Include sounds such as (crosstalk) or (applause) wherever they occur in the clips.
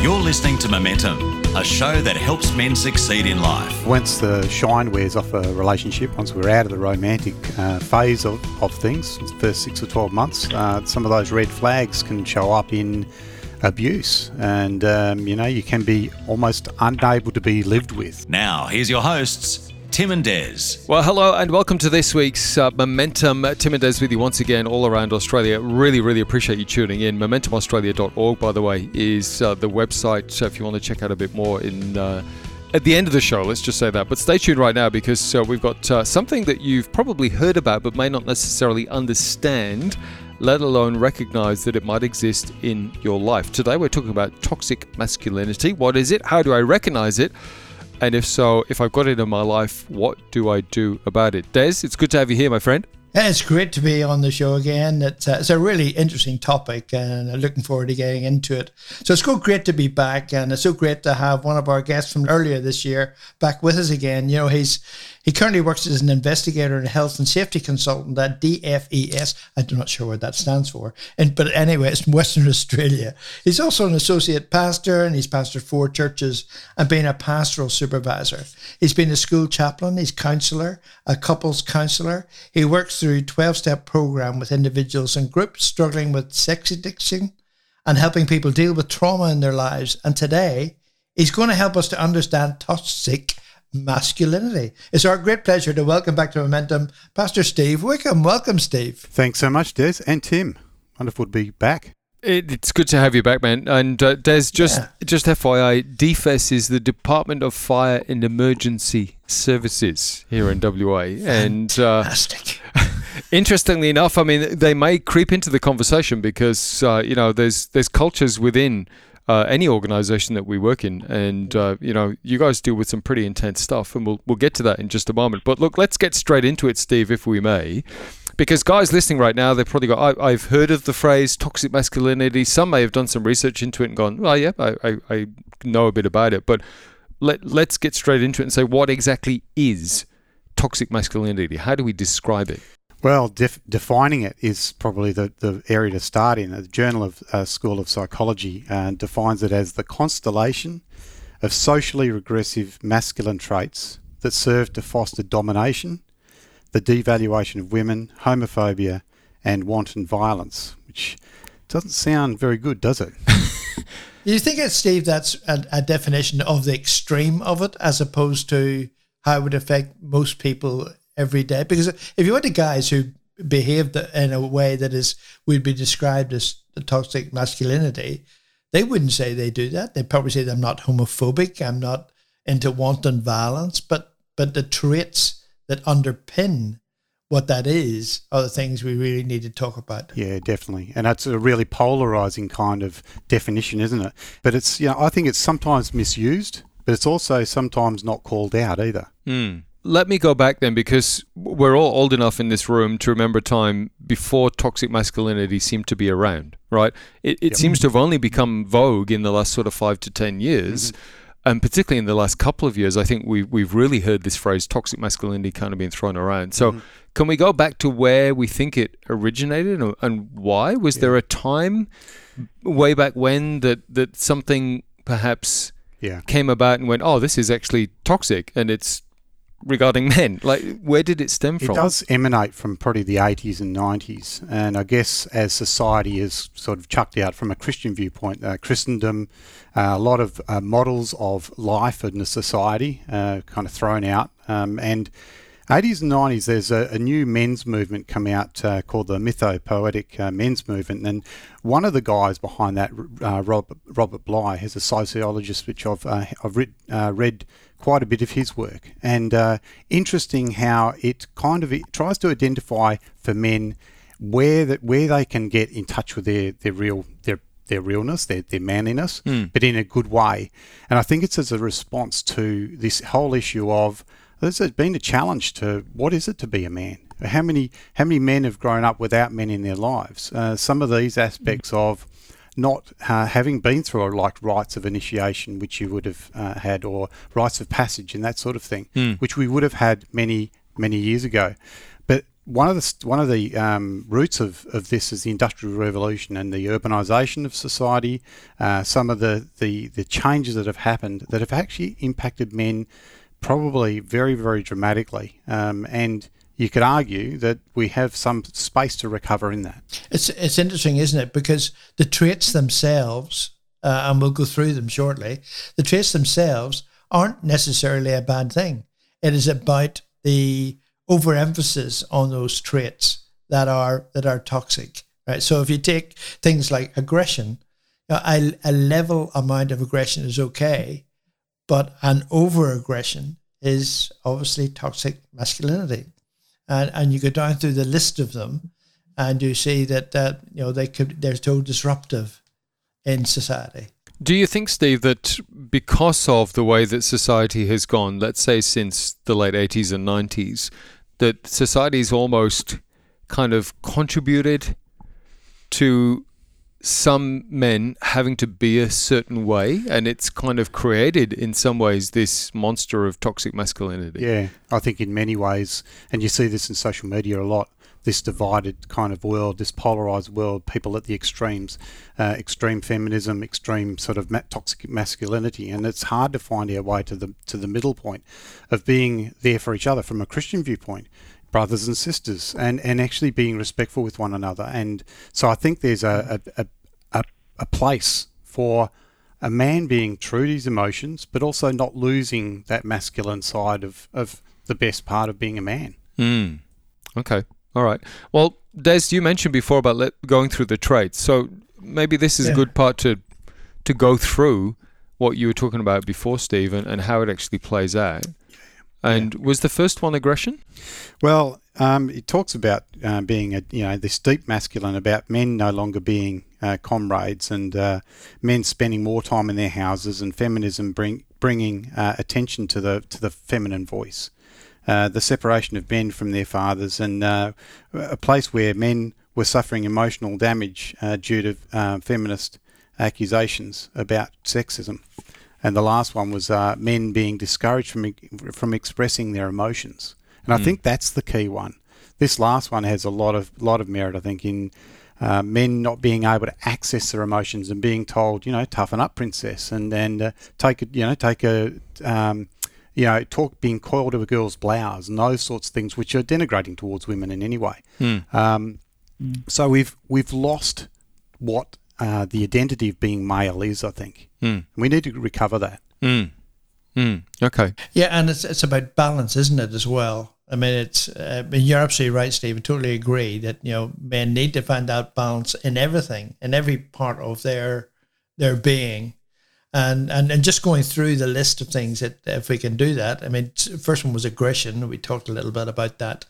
You're listening to Momentum, a show that helps men succeed in life. Once the shine wears off a relationship, once we're out of the romantic uh, phase of, of things, the first six or 12 months, uh, some of those red flags can show up in abuse. And, um, you know, you can be almost unable to be lived with. Now, here's your hosts, Tim and. Well, hello and welcome to this week's uh, Momentum. Tim and Des with you once again all around Australia. Really, really appreciate you tuning in. MomentumAustralia.org, by the way, is uh, the website so if you want to check out a bit more in. Uh, at the end of the show, let's just say that. But stay tuned right now because uh, we've got uh, something that you've probably heard about but may not necessarily understand, let alone recognize that it might exist in your life. Today, we're talking about toxic masculinity. What is it? How do I recognize it? And if so, if I've got it in my life, what do I do about it? Des, it's good to have you here, my friend. It's great to be on the show again. It's a, it's a really interesting topic and I'm looking forward to getting into it. So it's so great to be back and it's so great to have one of our guests from earlier this year back with us again. You know, he's he currently works as an investigator and health and safety consultant at DFES. I'm not sure what that stands for, and, but anyway, it's in Western (laughs) Australia. He's also an associate pastor and he's pastored four churches and been a pastoral supervisor. He's been a school chaplain, he's counselor, a couples counselor. He works through 12 step program with individuals and groups struggling with sex addiction and helping people deal with trauma in their lives. And today, he's going to help us to understand toxic masculinity. It's our great pleasure to welcome back to Momentum Pastor Steve Wickham. Welcome, Steve. Thanks so much, Des and Tim. Wonderful to be back. It, it's good to have you back, man. And uh, Des, just yeah. just FYI, DFES is the Department of Fire and Emergency Services here in WA. And uh, (laughs) interestingly enough, I mean, they may creep into the conversation because uh, you know there's there's cultures within uh, any organization that we work in. And, uh, you know, you guys deal with some pretty intense stuff, and we'll, we'll get to that in just a moment. But look, let's get straight into it, Steve, if we may. Because guys listening right now, they've probably got, I, have heard of the phrase toxic masculinity. Some may have done some research into it and gone, oh, yeah, I, I, I know a bit about it. But let, let's get straight into it and say, what exactly is toxic masculinity? How do we describe it? Well, def- defining it is probably the, the area to start in. The Journal of uh, School of Psychology uh, defines it as the constellation of socially regressive masculine traits that serve to foster domination, the devaluation of women, homophobia, and wanton violence, which doesn't sound very good, does it? (laughs) you think, Steve, that's a, a definition of the extreme of it as opposed to how it would affect most people every day. Because if you went to guys who behaved in a way that is would be described as toxic masculinity, they wouldn't say they do that. They'd probably say I'm not homophobic, I'm not into wanton violence, but but the traits that underpin what that is are the things we really need to talk about. Yeah, definitely. And that's a really polarizing kind of definition, isn't it? But it's, you know, I think it's sometimes misused, but it's also sometimes not called out either. Mm let me go back then because we're all old enough in this room to remember a time before toxic masculinity seemed to be around, right? It, it yep. seems to have only become vogue in the last sort of five to ten years. Mm-hmm. And particularly in the last couple of years, I think we, we've really heard this phrase toxic masculinity kind of being thrown around. So, mm-hmm. can we go back to where we think it originated and, and why? Was yeah. there a time way back when that, that something perhaps yeah. came about and went, oh, this is actually toxic and it's regarding (laughs) men? Like, where did it stem from? It does emanate from probably the 80s and 90s. And I guess as society is sort of chucked out from a Christian viewpoint, uh, Christendom, uh, a lot of uh, models of life in the society uh, kind of thrown out. Um, and 80s and 90s, there's a, a new men's movement come out uh, called the Mythopoetic uh, Men's Movement. And one of the guys behind that, uh, Robert, Robert Bly, is a sociologist, which I've, uh, I've read, uh, read quite a bit of his work. And uh, interesting how it kind of it tries to identify for men where that where they can get in touch with their, their real their their realness, their, their manliness, mm. but in a good way. And I think it's as a response to this whole issue of there's been a challenge to what is it to be a man? How many how many men have grown up without men in their lives? Uh, some of these aspects mm. of not uh, having been through like rites of initiation, which you would have uh, had, or rites of passage and that sort of thing, mm. which we would have had many many years ago. But one of the one of the um, roots of, of this is the industrial revolution and the urbanisation of society. Uh, some of the, the the changes that have happened that have actually impacted men probably very very dramatically. Um, and you could argue that we have some space to recover in that. It's it's interesting, isn't it? Because the traits themselves, uh, and we'll go through them shortly. The traits themselves aren't necessarily a bad thing. It is about the overemphasis on those traits that are that are toxic, right? So if you take things like aggression, a, a level amount of aggression is okay, but an over aggression is obviously toxic masculinity, and and you go down through the list of them, and you see that that you know they could they're so disruptive in society. Do you think, Steve, that because of the way that society has gone, let's say since the late 80s and 90s, that society's almost kind of contributed to some men having to be a certain way and it's kind of created in some ways this monster of toxic masculinity. Yeah i think in many ways and you see this in social media a lot this divided kind of world this polarized world people at the extremes uh, extreme feminism extreme sort of toxic masculinity and it's hard to find our way to the to the middle point of being there for each other from a christian viewpoint brothers and sisters and, and actually being respectful with one another. And so I think there's a, a, a, a place for a man being true to his emotions, but also not losing that masculine side of, of the best part of being a man. Mm. Okay. All right. Well, Des, you mentioned before about let, going through the traits. So maybe this is yeah. a good part to to go through what you were talking about before, Steve, and, and how it actually plays out. And yeah. was the first one aggression? Well, um, it talks about uh, being a you know this deep masculine about men no longer being uh, comrades and uh, men spending more time in their houses and feminism bring, bringing uh, attention to the to the feminine voice, uh, the separation of men from their fathers and uh, a place where men were suffering emotional damage due to feminist accusations about sexism and the last one was uh, men being discouraged from from expressing their emotions. And mm. I think that's the key one. This last one has a lot of lot of merit, I think, in uh, men not being able to access their emotions and being told, you know, toughen up, princess, and and uh, take a, you know, take a, um, you know, talk being coiled to a girl's blouse and those sorts of things, which are denigrating towards women in any way. Mm. Um, mm. So we've we've lost what uh, the identity of being male is, I think. Mm. We need to recover that. Mm. Mm. Okay. Yeah, and it's it's about balance, isn't it, as well? I mean, it's. Uh, I mean, you're absolutely right, Stephen. Totally agree that you know men need to find that balance in everything, in every part of their their being, and and and just going through the list of things that if we can do that. I mean, first one was aggression. We talked a little bit about that,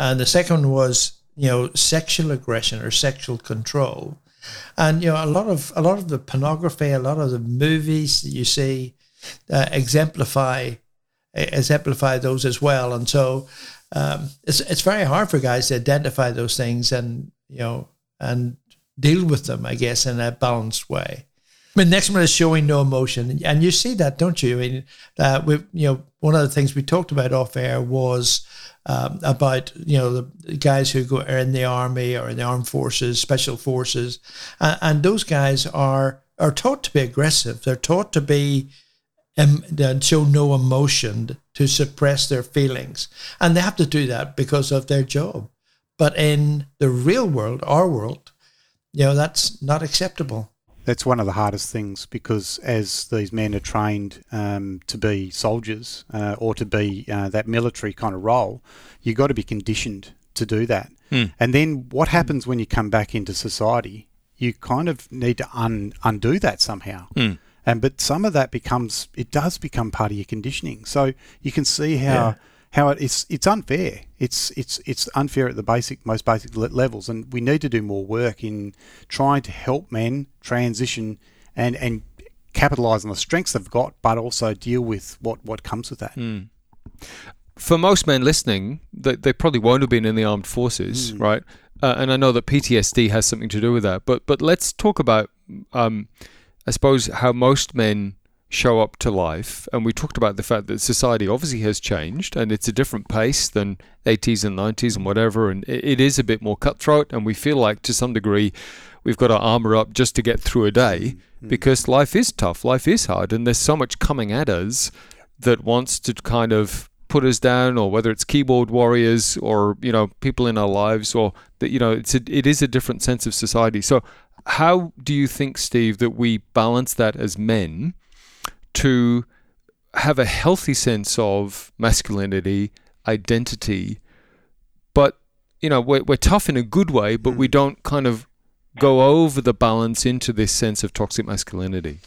and the second one was you know sexual aggression or sexual control and you know, a lot of a lot of the pornography, a lot of the movies that you see uh, exemplify exemplify those as well. And so um, it's it's very hard for guys to identify those things and you know and deal with them, I guess, in a balanced way. Mean, next one is showing no emotion, and you see that, don't you? I mean, uh, we, you know, one of the things we talked about off air was um, about you know the guys who go are in the army or in the armed forces, special forces, uh, and those guys are are taught to be aggressive. They're taught to be um, show no emotion, to suppress their feelings, and they have to do that because of their job. But in the real world, our world, you know, that's not acceptable that's one of the hardest things because as these men are trained um, to be soldiers uh, or to be uh, that military kind of role, you've got to be conditioned to do that. Mm. And then what happens when you come back into society? You kind of need to un- undo that somehow. Mm. And but some of that becomes it does become part of your conditioning. So you can see how. Yeah how it, it's it's unfair. It's it's it's unfair at the basic most basic levels, and we need to do more work in trying to help men transition and and capitalize on the strengths they've got, but also deal with what what comes with that. Mm. For most men listening, they, they probably won't have been in the armed forces, mm. right? Uh, and I know that PTSD has something to do with that. But but let's talk about, um, I suppose, how most men show up to life, and we talked about the fact that society obviously has changed, and it's a different pace than 80s and 90s and whatever, and it, it is a bit more cutthroat, and we feel like to some degree we've got to armor up just to get through a day mm-hmm. because life is tough, life is hard, and there's so much coming at us that wants to kind of put us down or whether it's keyboard warriors or you know people in our lives or that you know it's a, it is a different sense of society. So how do you think steve that we balance that as men to have a healthy sense of masculinity, identity, but you know we're, we're tough in a good way, but we hmm. don't kind of go over the balance into this sense of toxic masculinity.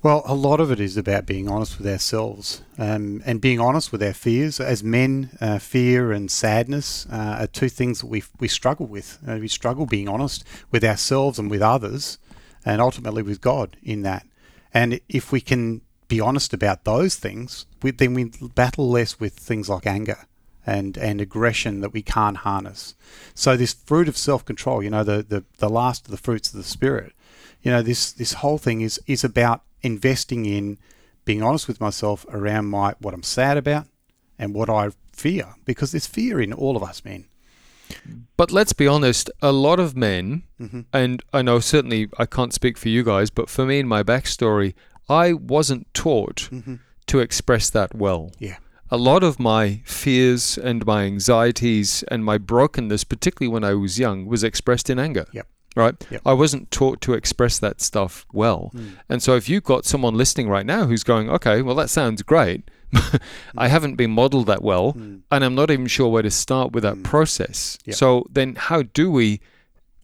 Well, a lot of it is about being honest with ourselves um, and being honest with our fears. As men, uh, fear and sadness uh, are two things that we, we struggle with. Uh, we struggle being honest with ourselves and with others, and ultimately with God in that. And if we can be honest about those things, we, then we battle less with things like anger and, and aggression that we can't harness. So this fruit of self-control, you know, the, the, the last of the fruits of the spirit, you know, this, this whole thing is, is about investing in being honest with myself around my what I'm sad about and what I fear, because there's fear in all of us men. But let's be honest, a lot of men, mm-hmm. and I know certainly I can't speak for you guys, but for me in my backstory, I wasn't taught mm-hmm. to express that well. Yeah. A lot of my fears and my anxieties and my brokenness, particularly when I was young, was expressed in anger. Yep. Right? Yep. I wasn't taught to express that stuff well. Mm. And so if you've got someone listening right now who's going, okay, well, that sounds great. (laughs) I haven't been modeled that well, mm. and I'm not even sure where to start with that mm. process. Yep. So then, how do we,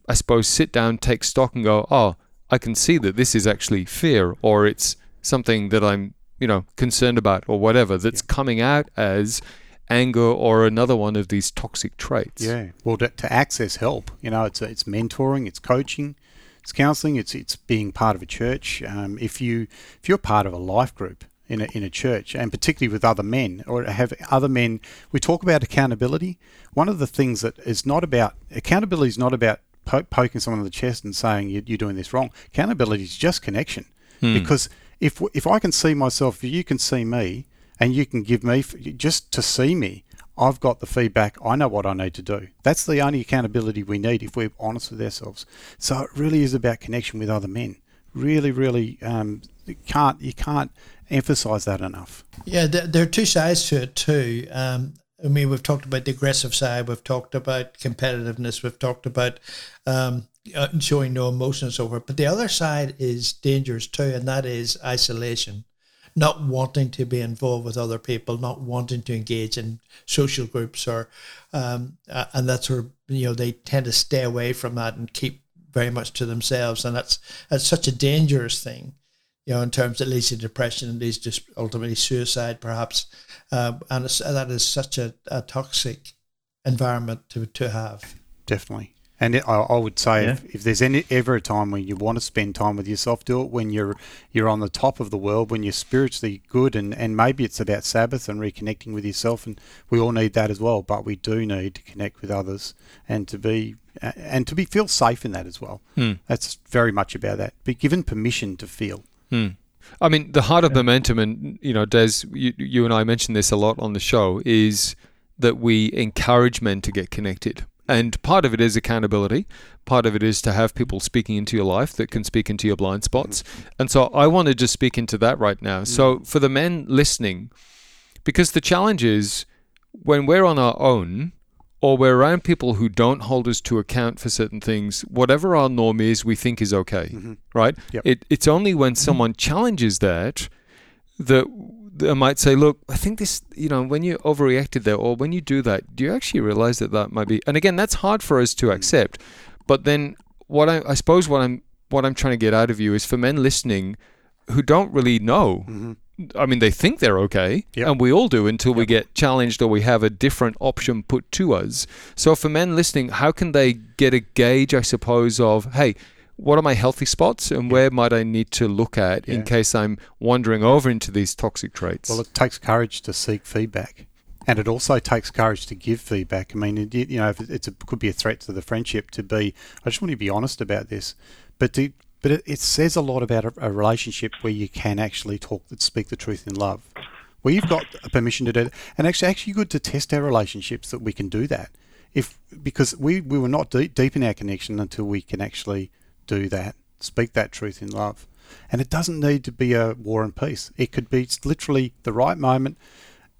I suppose, sit down, take stock, and go, oh, I can see that this is actually fear or it's something that I'm, you know, concerned about or whatever that's yeah. coming out as anger or another one of these toxic traits. Yeah. Well, to, to access help, you know, it's it's mentoring, it's coaching, it's counselling, it's it's being part of a church. Um, if you if you're part of a life group in a, in a church, and particularly with other men or have other men, we talk about accountability. One of the things that is not about accountability is not about po- poking someone in the chest and saying you, are doing this wrong. Accountability is just connection, hmm. because if if I can see myself, if you can see me, and you can give me just to see me, I've got the feedback. I know what I need to do. That's the only accountability we need if we're honest with ourselves. So it really is about connection with other men. Really, really, um, can't you can't emphasize that enough. Yeah, there, there are two sides to it too. Um, I mean, we've talked about the aggressive side, we've talked about competitiveness, we've talked about um, uh, showing no emotion and so forth. But the other side is dangerous too, and that is isolation. Not wanting to be involved with other people, not wanting to engage in social groups, or um, and that sort of you know they tend to stay away from that and keep very much to themselves, and that's that's such a dangerous thing you know, in terms that leads to depression and leads to ultimately suicide, perhaps. Uh, and that is such a, a, toxic environment to, to have. Definitely. And it, I, I, would say yeah. if, if, there's any ever a time when you want to spend time with yourself, do it when you're you're on the top of the world, when you're spiritually good, and, and maybe it's about Sabbath and reconnecting with yourself, and we all need that as well. But we do need to connect with others and to be and to be feel safe in that as well. Hmm. That's very much about that. Be given permission to feel. Hmm. I mean, the heart of momentum, and you know, Des, you, you and I mentioned this a lot on the show, is that we encourage men to get connected. And part of it is accountability. Part of it is to have people speaking into your life that can speak into your blind spots. And so I want to just speak into that right now. Mm. So for the men listening, because the challenge is when we're on our own, or we're around people who don't hold us to account for certain things, whatever our norm is, we think is okay, mm-hmm. right? Yep. It, it's only when mm-hmm. someone challenges that that I might say, look, I think this, you know, when you overreacted there, or when you do that, do you actually realize that that might be? And again, that's hard for us to mm-hmm. accept. But then, what I, I suppose what I'm what I'm trying to get out of you is for men listening who don't really know. I mean, they think they're okay, yep. and we all do until yep. we get challenged or we have a different option put to us. So, for men listening, how can they get a gauge, I suppose, of, hey, what are my healthy spots and where might I need to look at yeah. in case I'm wandering over into these toxic traits? Well, it takes courage to seek feedback. And it also takes courage to give feedback. I mean, it, you know, it a, could be a threat to the friendship to be, I just want to be honest about this, but to but it, it says a lot about a, a, relationship where you can actually talk, speak the truth in love, where you've got permission to do it, and actually, actually good to test our relationships that we can do that. If because we we were not deep, deep in our connection until we can actually do that, speak that truth in love, and it doesn't need to be a war and peace. It could be literally the right moment,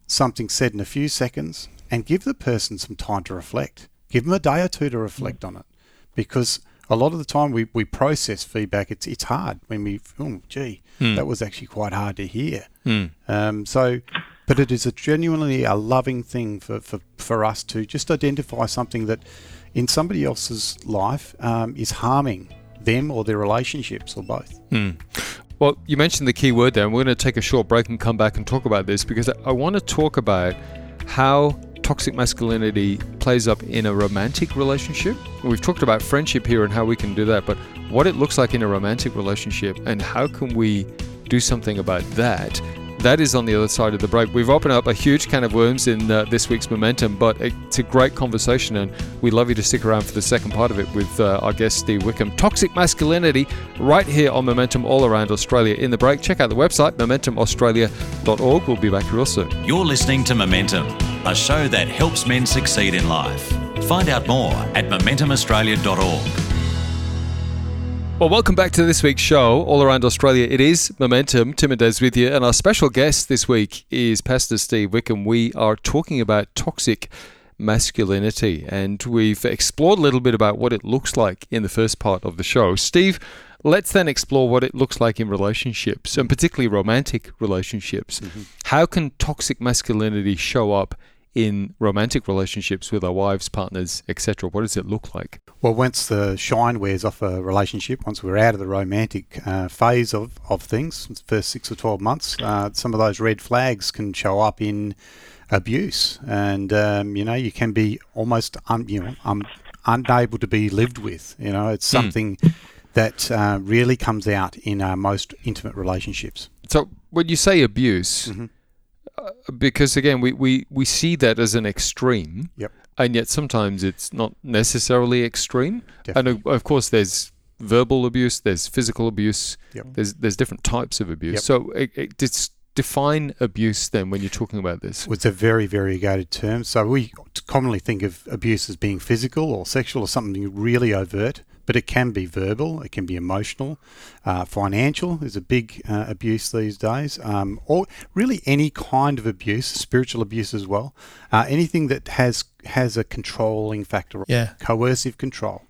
something said in a few seconds, and give the person some time to reflect. Give them a day or two to reflect mm. on it, because a lot of the time we, we process feedback. It's it's hard when we oh gee mm. that was actually quite hard to hear. Mm. Um, so, but it is a genuinely a loving thing for, for, for us to just identify something that in somebody else's life um, is harming them or their relationships or both. Mm. Well, you mentioned the key word there, and we're going to take a short break and come back and talk about this because I want to talk about how toxic masculinity plays up in a romantic relationship. We've talked about friendship here and how we can do that, but what it looks like in a romantic relationship and how can we do something about that that is on the other side of the break. We've opened up a huge can of worms in uh, this week's Momentum, but it's a great conversation, and we'd love you to stick around for the second part of it with uh, our guest, Steve Wickham. Toxic masculinity, right here on Momentum all around Australia. In the break, check out the website, momentumaustralia.org. We'll be back real soon. You're listening to Momentum, a show that helps men succeed in life. Find out more at momentumaustralia.org. Well, welcome back to this week's show, All Around Australia. It is Momentum. Tim and Des with you. And our special guest this week is Pastor Steve Wickham. We are talking about toxic masculinity. And we've explored a little bit about what it looks like in the first part of the show. Steve, let's then explore what it looks like in relationships, and particularly romantic relationships. Mm-hmm. How can toxic masculinity show up in romantic relationships with our wives, partners, etc.? What does it look like? Well, once the shine wears off a relationship, once we're out of the romantic uh, phase of, of things, first six or 12 months, uh, some of those red flags can show up in abuse. And, um, you know, you can be almost, un, you know, um, unable to be lived with. You know, it's hmm. something mm. that uh, really comes out in our most intimate relationships. So when you say abuse, mm-hmm because again, we, we, we see that as an extreme. Yep. And yet sometimes it's not necessarily extreme. Definitely. And of course, there's verbal abuse, there's physical abuse, yep. there's there's different types of abuse. Yep. So it, it, define abuse then when you're talking about this. Well, it's a very variegated term. So we commonly think of abuse as being physical or sexual or something really overt but it can be verbal, it can be emotional, uh, financial is a big uh, abuse these days, um, or really any kind of abuse, spiritual abuse as well, uh, anything that has has a controlling factor, yeah. coercive control.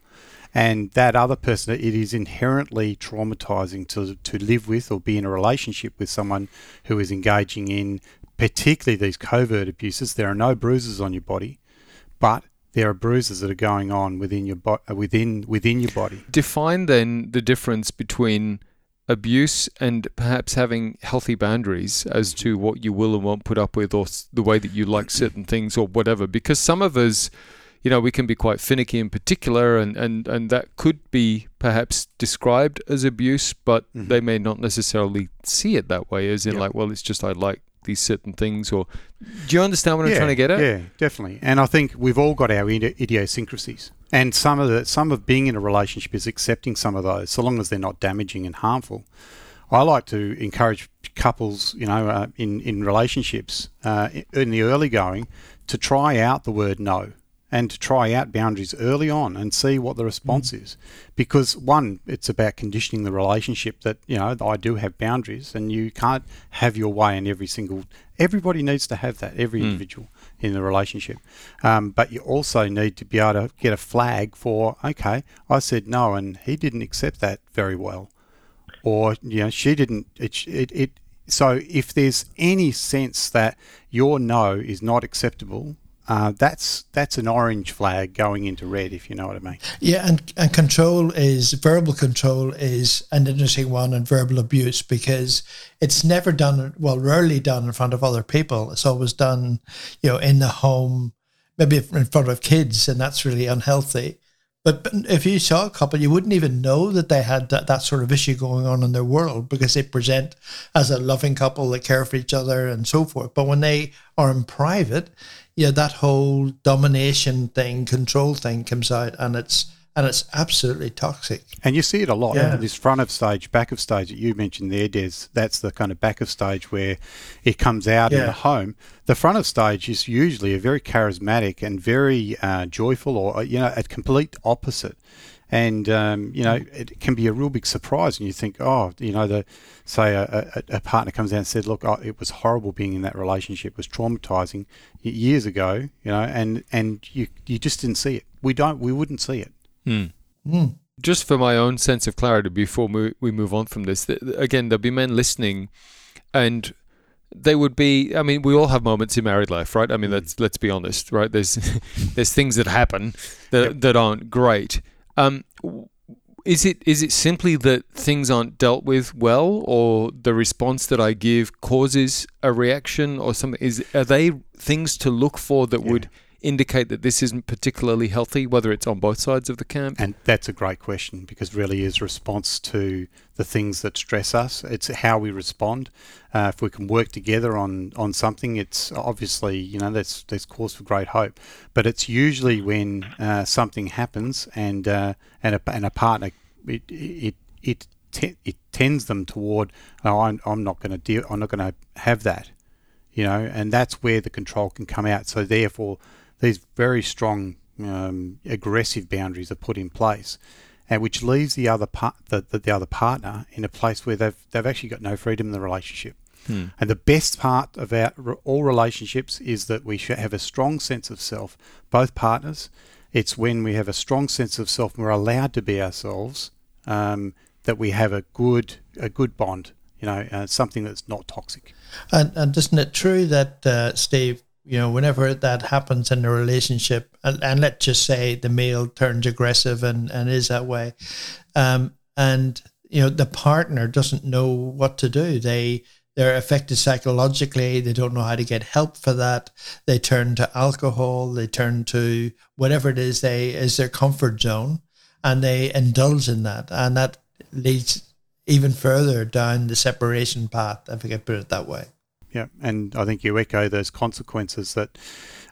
And that other person, it is inherently traumatizing to, to live with or be in a relationship with someone who is engaging in particularly these covert abuses. There are no bruises on your body, but there are bruises that are going on within your bo- uh, within within your body. Define then the difference between abuse and perhaps having healthy boundaries as to what you will and won't put up with or the way that you like (clears throat) certain things or whatever because some of us you know we can be quite finicky in particular and and and that could be perhaps described as abuse but mm-hmm. they may not necessarily see it that way as in yep. like well it's just I like these certain things or do you understand what yeah, I'm trying to get at? Yeah, definitely. And I think we've all got our idiosyncrasies. And some of the some of being in a relationship is accepting some of those, so long as they're not damaging and harmful. I like to encourage couples, you know, uh, in in relationships uh, in the early going, to try out the word no and to try out boundaries early on and see what the response mm. is. Because one, it's about conditioning the relationship that, you know, I do have boundaries and you can't have your way in every single, everybody needs to have that, every mm. individual in the relationship. Um, but you also need to be able to get a flag for, okay, I said no and he didn't accept that very well. Or, you know, she didn't, it, it, it so if there's any sense that your no is not acceptable, uh, that's that's an orange flag going into red, if you know what I mean. Yeah, and and control is verbal control is an interesting one, and verbal abuse because it's never done well, rarely done in front of other people. It's always done, you know, in the home, maybe in front of kids, and that's really unhealthy. But, if you saw a couple, you wouldn't even know that they had that, that sort of issue going on in their world because they present as a loving couple that care for each other and so forth. But when they are in private, yeah, that whole domination thing, control thing comes out, and it's and it's absolutely toxic. And you see it a lot. Yeah. This front of stage, back of stage that you mentioned there, Des, that's the kind of back of stage where it comes out in the home. The front of stage is usually a very charismatic and very uh, joyful, or you know, a complete opposite. And um, you know, mm. it can be a real big surprise, and you think, oh, you know, the say a, a, a partner comes out and said, look, oh, it was horrible being in that relationship, it was traumatizing years ago, you know, and and you you just didn't see it. We don't, we wouldn't see it. Hmm. Hmm. just for my own sense of clarity before we, we move on from this th- th- again there'll be men listening and they would be i mean we all have moments in married life right? I mean hmm. let's let's be honest right? There's (laughs) there's things that happen that, that aren't great um is it is it simply that things aren't dealt with well or the response that i give causes a reaction or something? Is are they things to look for that would indicate that this isn't particularly healthy whether it's on both sides of the camp And that's a great question because really is response to the things that stress us. It's how we respond. Uh, if we can work together on, on something, it's obviously you know that's there's cause for great hope. But it's usually when uh, something happens and uh, and a and a partner it it it it tends them toward oh I'm I'm not going to deal I'm not going to have that you know, and that's where the control can come out. So therefore, these very strong, um, aggressive boundaries are put in place, and which leaves the other part, the, the, the other partner, in a place where they've they've actually got no freedom in the relationship. And the best part about re- all relationships is that we should have a strong sense of self, both partners. It's when we have a strong sense of self and we're allowed to be ourselves um, that we have a good a good bond. You know, uh, something that's not toxic. And, and isn't it true that, uh, Steve, you know, whenever that happens in a relationship, and, and let's just say the male turns aggressive and, and is that way, um, and, you know, the partner doesn't know what to do. They, they're affected psychologically. They don't know how to get help for that. They turn to alcohol. They turn to whatever it is they is their comfort zone, and they indulge in that, and that leads even further down the separation path, if I can put it that way. Yeah, and I think you echo those consequences that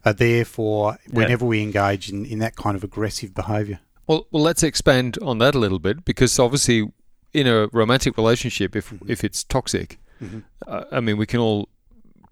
are there for whenever we engage in, in that kind of aggressive behaviour. Well, well, let's expand on that a little bit because obviously, in a romantic relationship, if mm-hmm. if it's toxic, mm-hmm. uh, I mean, we can all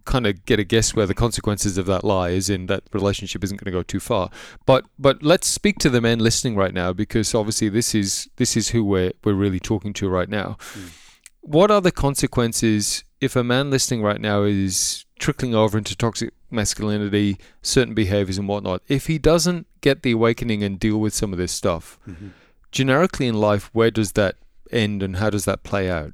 kind of get a guess where the consequences of that lie is in that relationship isn't going to go too far. But but let's speak to the men listening right now because obviously this is this is who we're we're really talking to right now. Mm. What are the consequences if a man listening right now is trickling over into toxic masculinity, certain behaviors and whatnot? If he doesn't get the awakening and deal with some of this stuff, mm-hmm. generically in life, where does that end and how does that play out?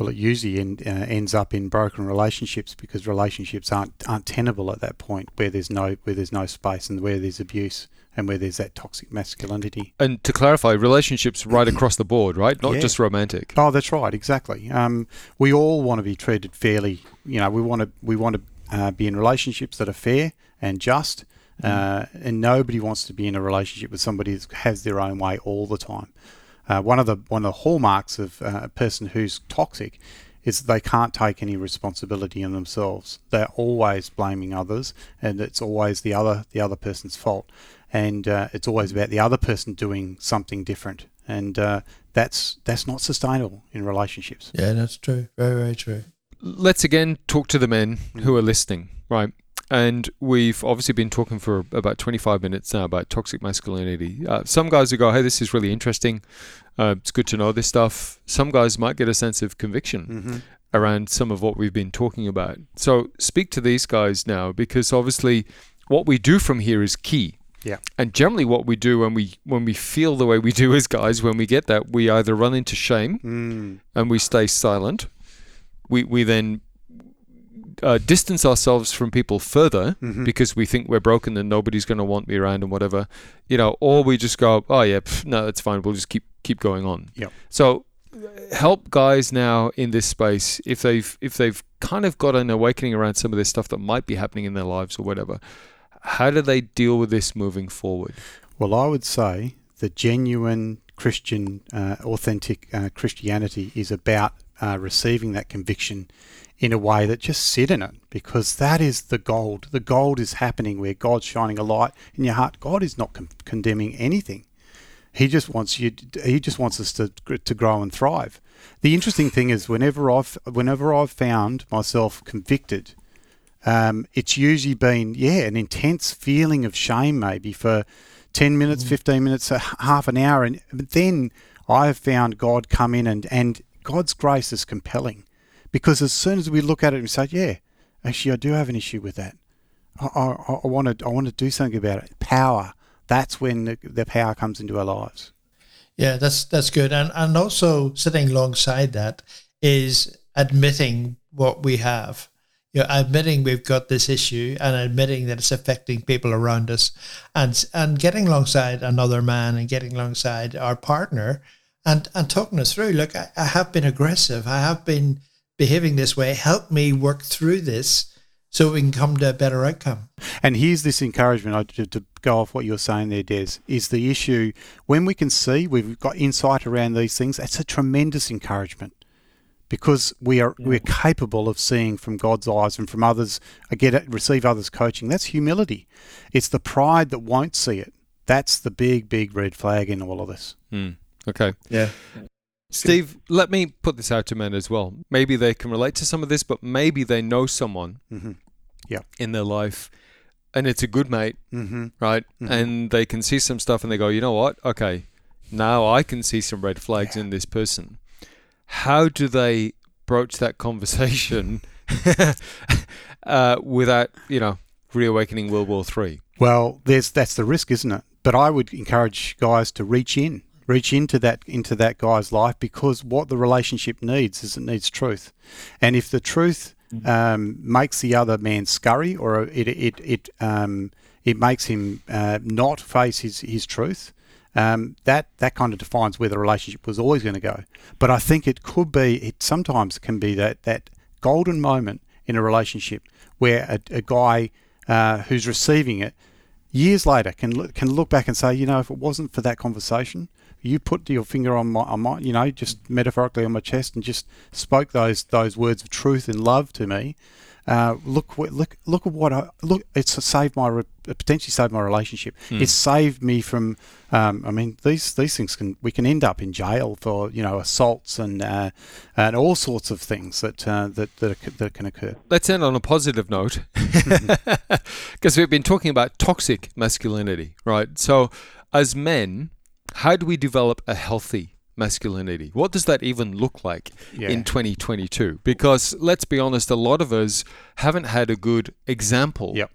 Well, it usually end, uh, ends up in broken relationships because relationships aren't aren't tenable at that point where there's no where there's no space and where there's abuse and where there's that toxic masculinity. And to clarify, relationships right across the board, right? Not Yeah. just romantic. Oh, that's right, exactly. Um, we all want to be treated fairly. You know, we want to we want to uh, be in relationships that are fair and just, uh, and nobody wants to be in a relationship with somebody that has their own way all the time. Uh, one of the one of the hallmarks of uh, a person who's toxic is they can't take any responsibility in themselves. They're always blaming others, and it's always the other the other person's fault, and uh, it's always about the other person doing something different, and uh, that's that's not sustainable in relationships. Yeah, that's true. Very, very true. Let's again talk to the men who are listening, right? And we've obviously been talking for about 25 minutes now about toxic masculinity. Uh, some guys will go, hey, this is really interesting. Uh, it's good to know this stuff. Some guys might get a sense of conviction around some of what we've been talking about. So speak to these guys now because obviously what we do from here is key. Yeah. And generally what we do when we when we feel the way we do as guys, when we get that, we either run into shame Mm. and we stay silent. We we then uh, distance ourselves from people further because we think we're broken and nobody's going to want me around and whatever, you know, or we just go, oh yeah, pff, no, that's fine. We'll just keep keep going on. Yep. So uh, help guys now in this space if they've if they've kind of got an awakening around some of this stuff that might be happening in their lives or whatever. How do they deal with this moving forward? Well, I would say the genuine Christian, uh, authentic uh, Christianity is about uh, receiving that conviction in a way that just sit in it because that is the gold. The gold is happening where God's shining a light in your heart. God is not con- condemning anything. He just wants you. He just wants us to to grow and thrive. The interesting thing is, whenever I've whenever I've found myself convicted, um, it's usually been yeah an intense feeling of shame, maybe for ten minutes, mm. fifteen minutes, half an hour, and then I have found God come in and and God's grace is compelling, because as soon as we look at it and say, yeah, actually I do have an issue with that. I, I, I want to I want to do something about it. Power. That's when the, the power comes into our lives. Yeah, that's that's good. And and also sitting alongside that is admitting what we have. You know, admitting we've got this issue and admitting that it's affecting people around us and and getting alongside another man and getting alongside our partner and and talking us through. Look, I, I have been aggressive. I have been behaving this way. Help me work through this so we can come to a better outcome. And here's this encouragement to, to go off what you're saying there, Des, is the issue when we can see we've got insight around these things, that's a tremendous encouragement because we are yeah. we're capable of seeing from God's eyes and from others, I get it, receive others' coaching. That's humility. It's the pride that won't see it. That's the big, big red flag in all of this. Mm. Okay. Yeah. Steve, let me put this out to men as well. Maybe they can relate to some of this, but maybe they know someone mm-hmm. yeah. in their life and it's a good mate, mm-hmm. right? Mm-hmm. And they can see some stuff and they go, you know what? Okay, now I can see some red flags yeah. in this person. How do they broach that conversation (laughs) uh, without, you know, reawakening World War Three? Well, there's that's the risk, isn't it? But I would encourage guys to reach in reach into that into that guy's life because what the relationship needs is it needs truth, and if the truth mm-hmm. um, makes the other man scurry or it it it um, it makes him uh, not face his his truth, um, that that kind of defines where the relationship was always going to go. But I think it could be it sometimes can be that that golden moment in a relationship where a, a guy uh, who's receiving it years later can look, can look back and say, you know, if it wasn't for that conversation, you put your finger on my, on my, you know, just metaphorically on my chest and just spoke those those words of truth and love to me. Uh, look, look, look at what I look. It's saved my potentially saved my relationship. Mm. It's saved me from. Um, I mean, these these things can we can end up in jail for you know assaults and uh, and all sorts of things that uh, that that, that can occur. Let's end on a positive note, (laughs) because we've been talking about toxic masculinity, right? So, as men, how do we develop a healthy masculinity? What does that even look like yeah. in 2022? Because let's be honest, a lot of us haven't had a good example yep.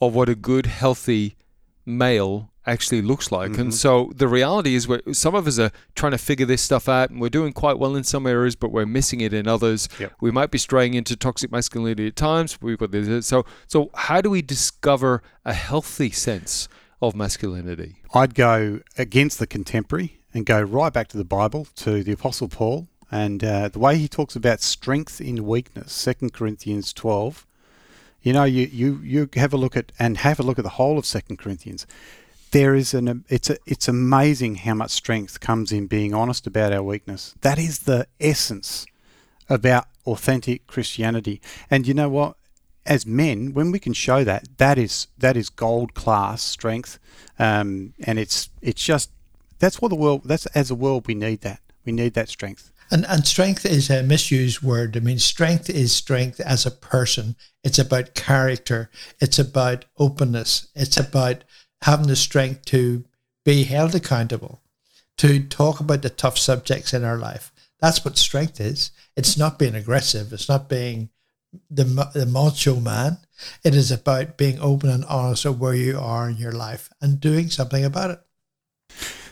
of what a good, healthy male actually looks like. Mm-hmm. And so the reality is, we some of us are trying to figure this stuff out, and we're doing quite well in some areas, but we're missing it in others. Yep. We might be straying into toxic masculinity at times. We've got this. So, so how do we discover a healthy sense of masculinity? I'd go against the contemporary and go right back to the Bible, to the Apostle Paul, and uh, the way he talks about strength in weakness, Second Corinthians 12. You know, you, you, you have a look at and have a look at the whole of Second Corinthians. There is an it's a, it's amazing how much strength comes in being honest about our weakness. That is the essence about authentic Christianity. And you know what? As men, when we can show that, that is that is gold class strength, um, and it's it's just that's what the world. That's as a world we need that. We need that strength. And and strength is a misused word. I mean, strength is strength as a person. It's about character. It's about openness. It's about having the strength to be held accountable, to talk about the tough subjects in our life. That's what strength is. It's not being aggressive. It's not being the the macho man. It is about being open and honest of where you are in your life and doing something about it.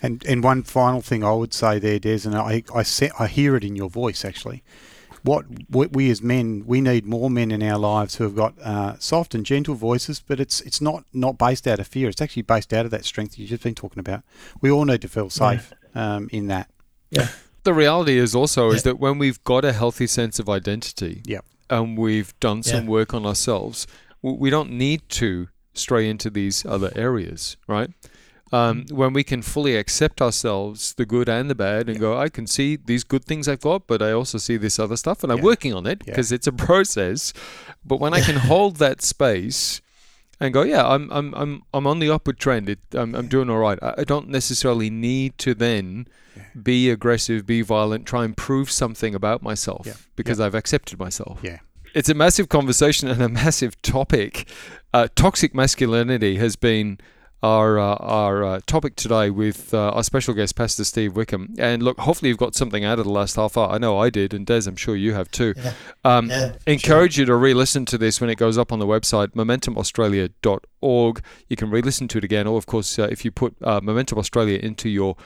And and one final thing I would say there, Des, and I I, see, I hear it in your voice actually. What, what we as men, we need more men in our lives who have got uh, soft and gentle voices, but it's it's not not based out of fear. It's actually based out of that strength you've just been talking about. We all need to feel safe yeah. um, in that. Yeah. The reality is also yeah. is that when we've got a healthy sense of identity, yeah and we've done some yeah. work on ourselves, we don't need to stray into these other areas, right? Um, mm. when we can fully accept ourselves, the good and the bad, and yeah. go, I can see these good things I've got, but I also see this other stuff, and I'm working on it because yeah. it's a process. But when I can hold that space and go, yeah, I'm I'm I'm I'm on the upward trend. It, I'm I'm doing all right. I, I don't necessarily need to then be aggressive, be violent, try and prove something about myself Yeah. because I've accepted myself. Yeah. It's a massive conversation and a massive topic. Uh, toxic masculinity has been our uh, our uh, topic today with uh, our special guest, Pastor Steve Wickham. And look, hopefully you've got something out of the last half hour. I know I did, and Des, I'm sure you have too. Yeah. Um, Yeah, encourage you to re-listen to this when it goes up on the website momentumaustralia.org. You can re-listen to it again, or of course, uh, if you put uh, Momentum Australia into your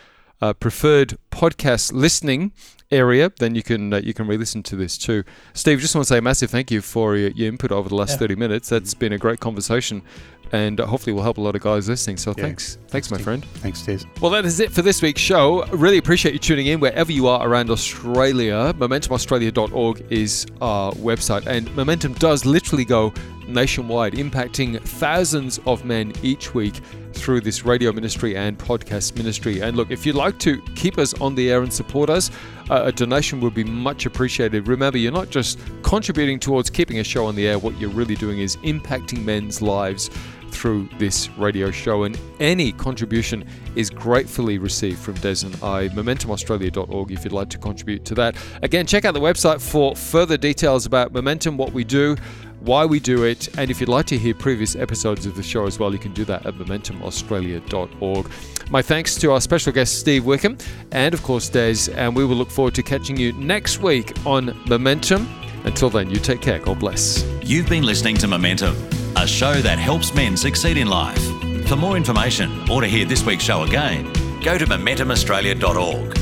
uh, preferred podcast listening area, then you can uh, you can re-listen to this too. Steve, just want to say a massive thank you for your, your input over the last Yeah. 30 minutes. That's been a great conversation, and hopefully will help a lot of guys listening. So Yeah. thanks, thanks, my Steve. friend. Thanks, Des. Well, that is it for this week's show. Really appreciate you tuning in wherever you are around Australia. MomentumAustralia.org is our website, and Momentum does literally go nationwide, impacting thousands of men each week through this radio ministry and podcast ministry. And look, if you'd like to keep us on the air and support us, uh, a donation would be much appreciated. Remember, you're not just contributing towards keeping a show on the air, what you're really doing is impacting men's lives through this radio show, and any contribution is gratefully received from Des and I. MomentumAustralia.org if you'd like to contribute to that. Again, check out the website for further details about Momentum, what we do, why we do it, and if you'd like to hear previous episodes of the show as well, you can do that at MomentumAustralia.org. My thanks to our special guest, Steve Wickham, and of course, Des, and we will look forward to catching you next week on Momentum. Until then, you take care. God bless. You've been listening to Momentum, a show that helps men succeed in life. For more information or to hear this week's show again, go to MomentumAustralia.org.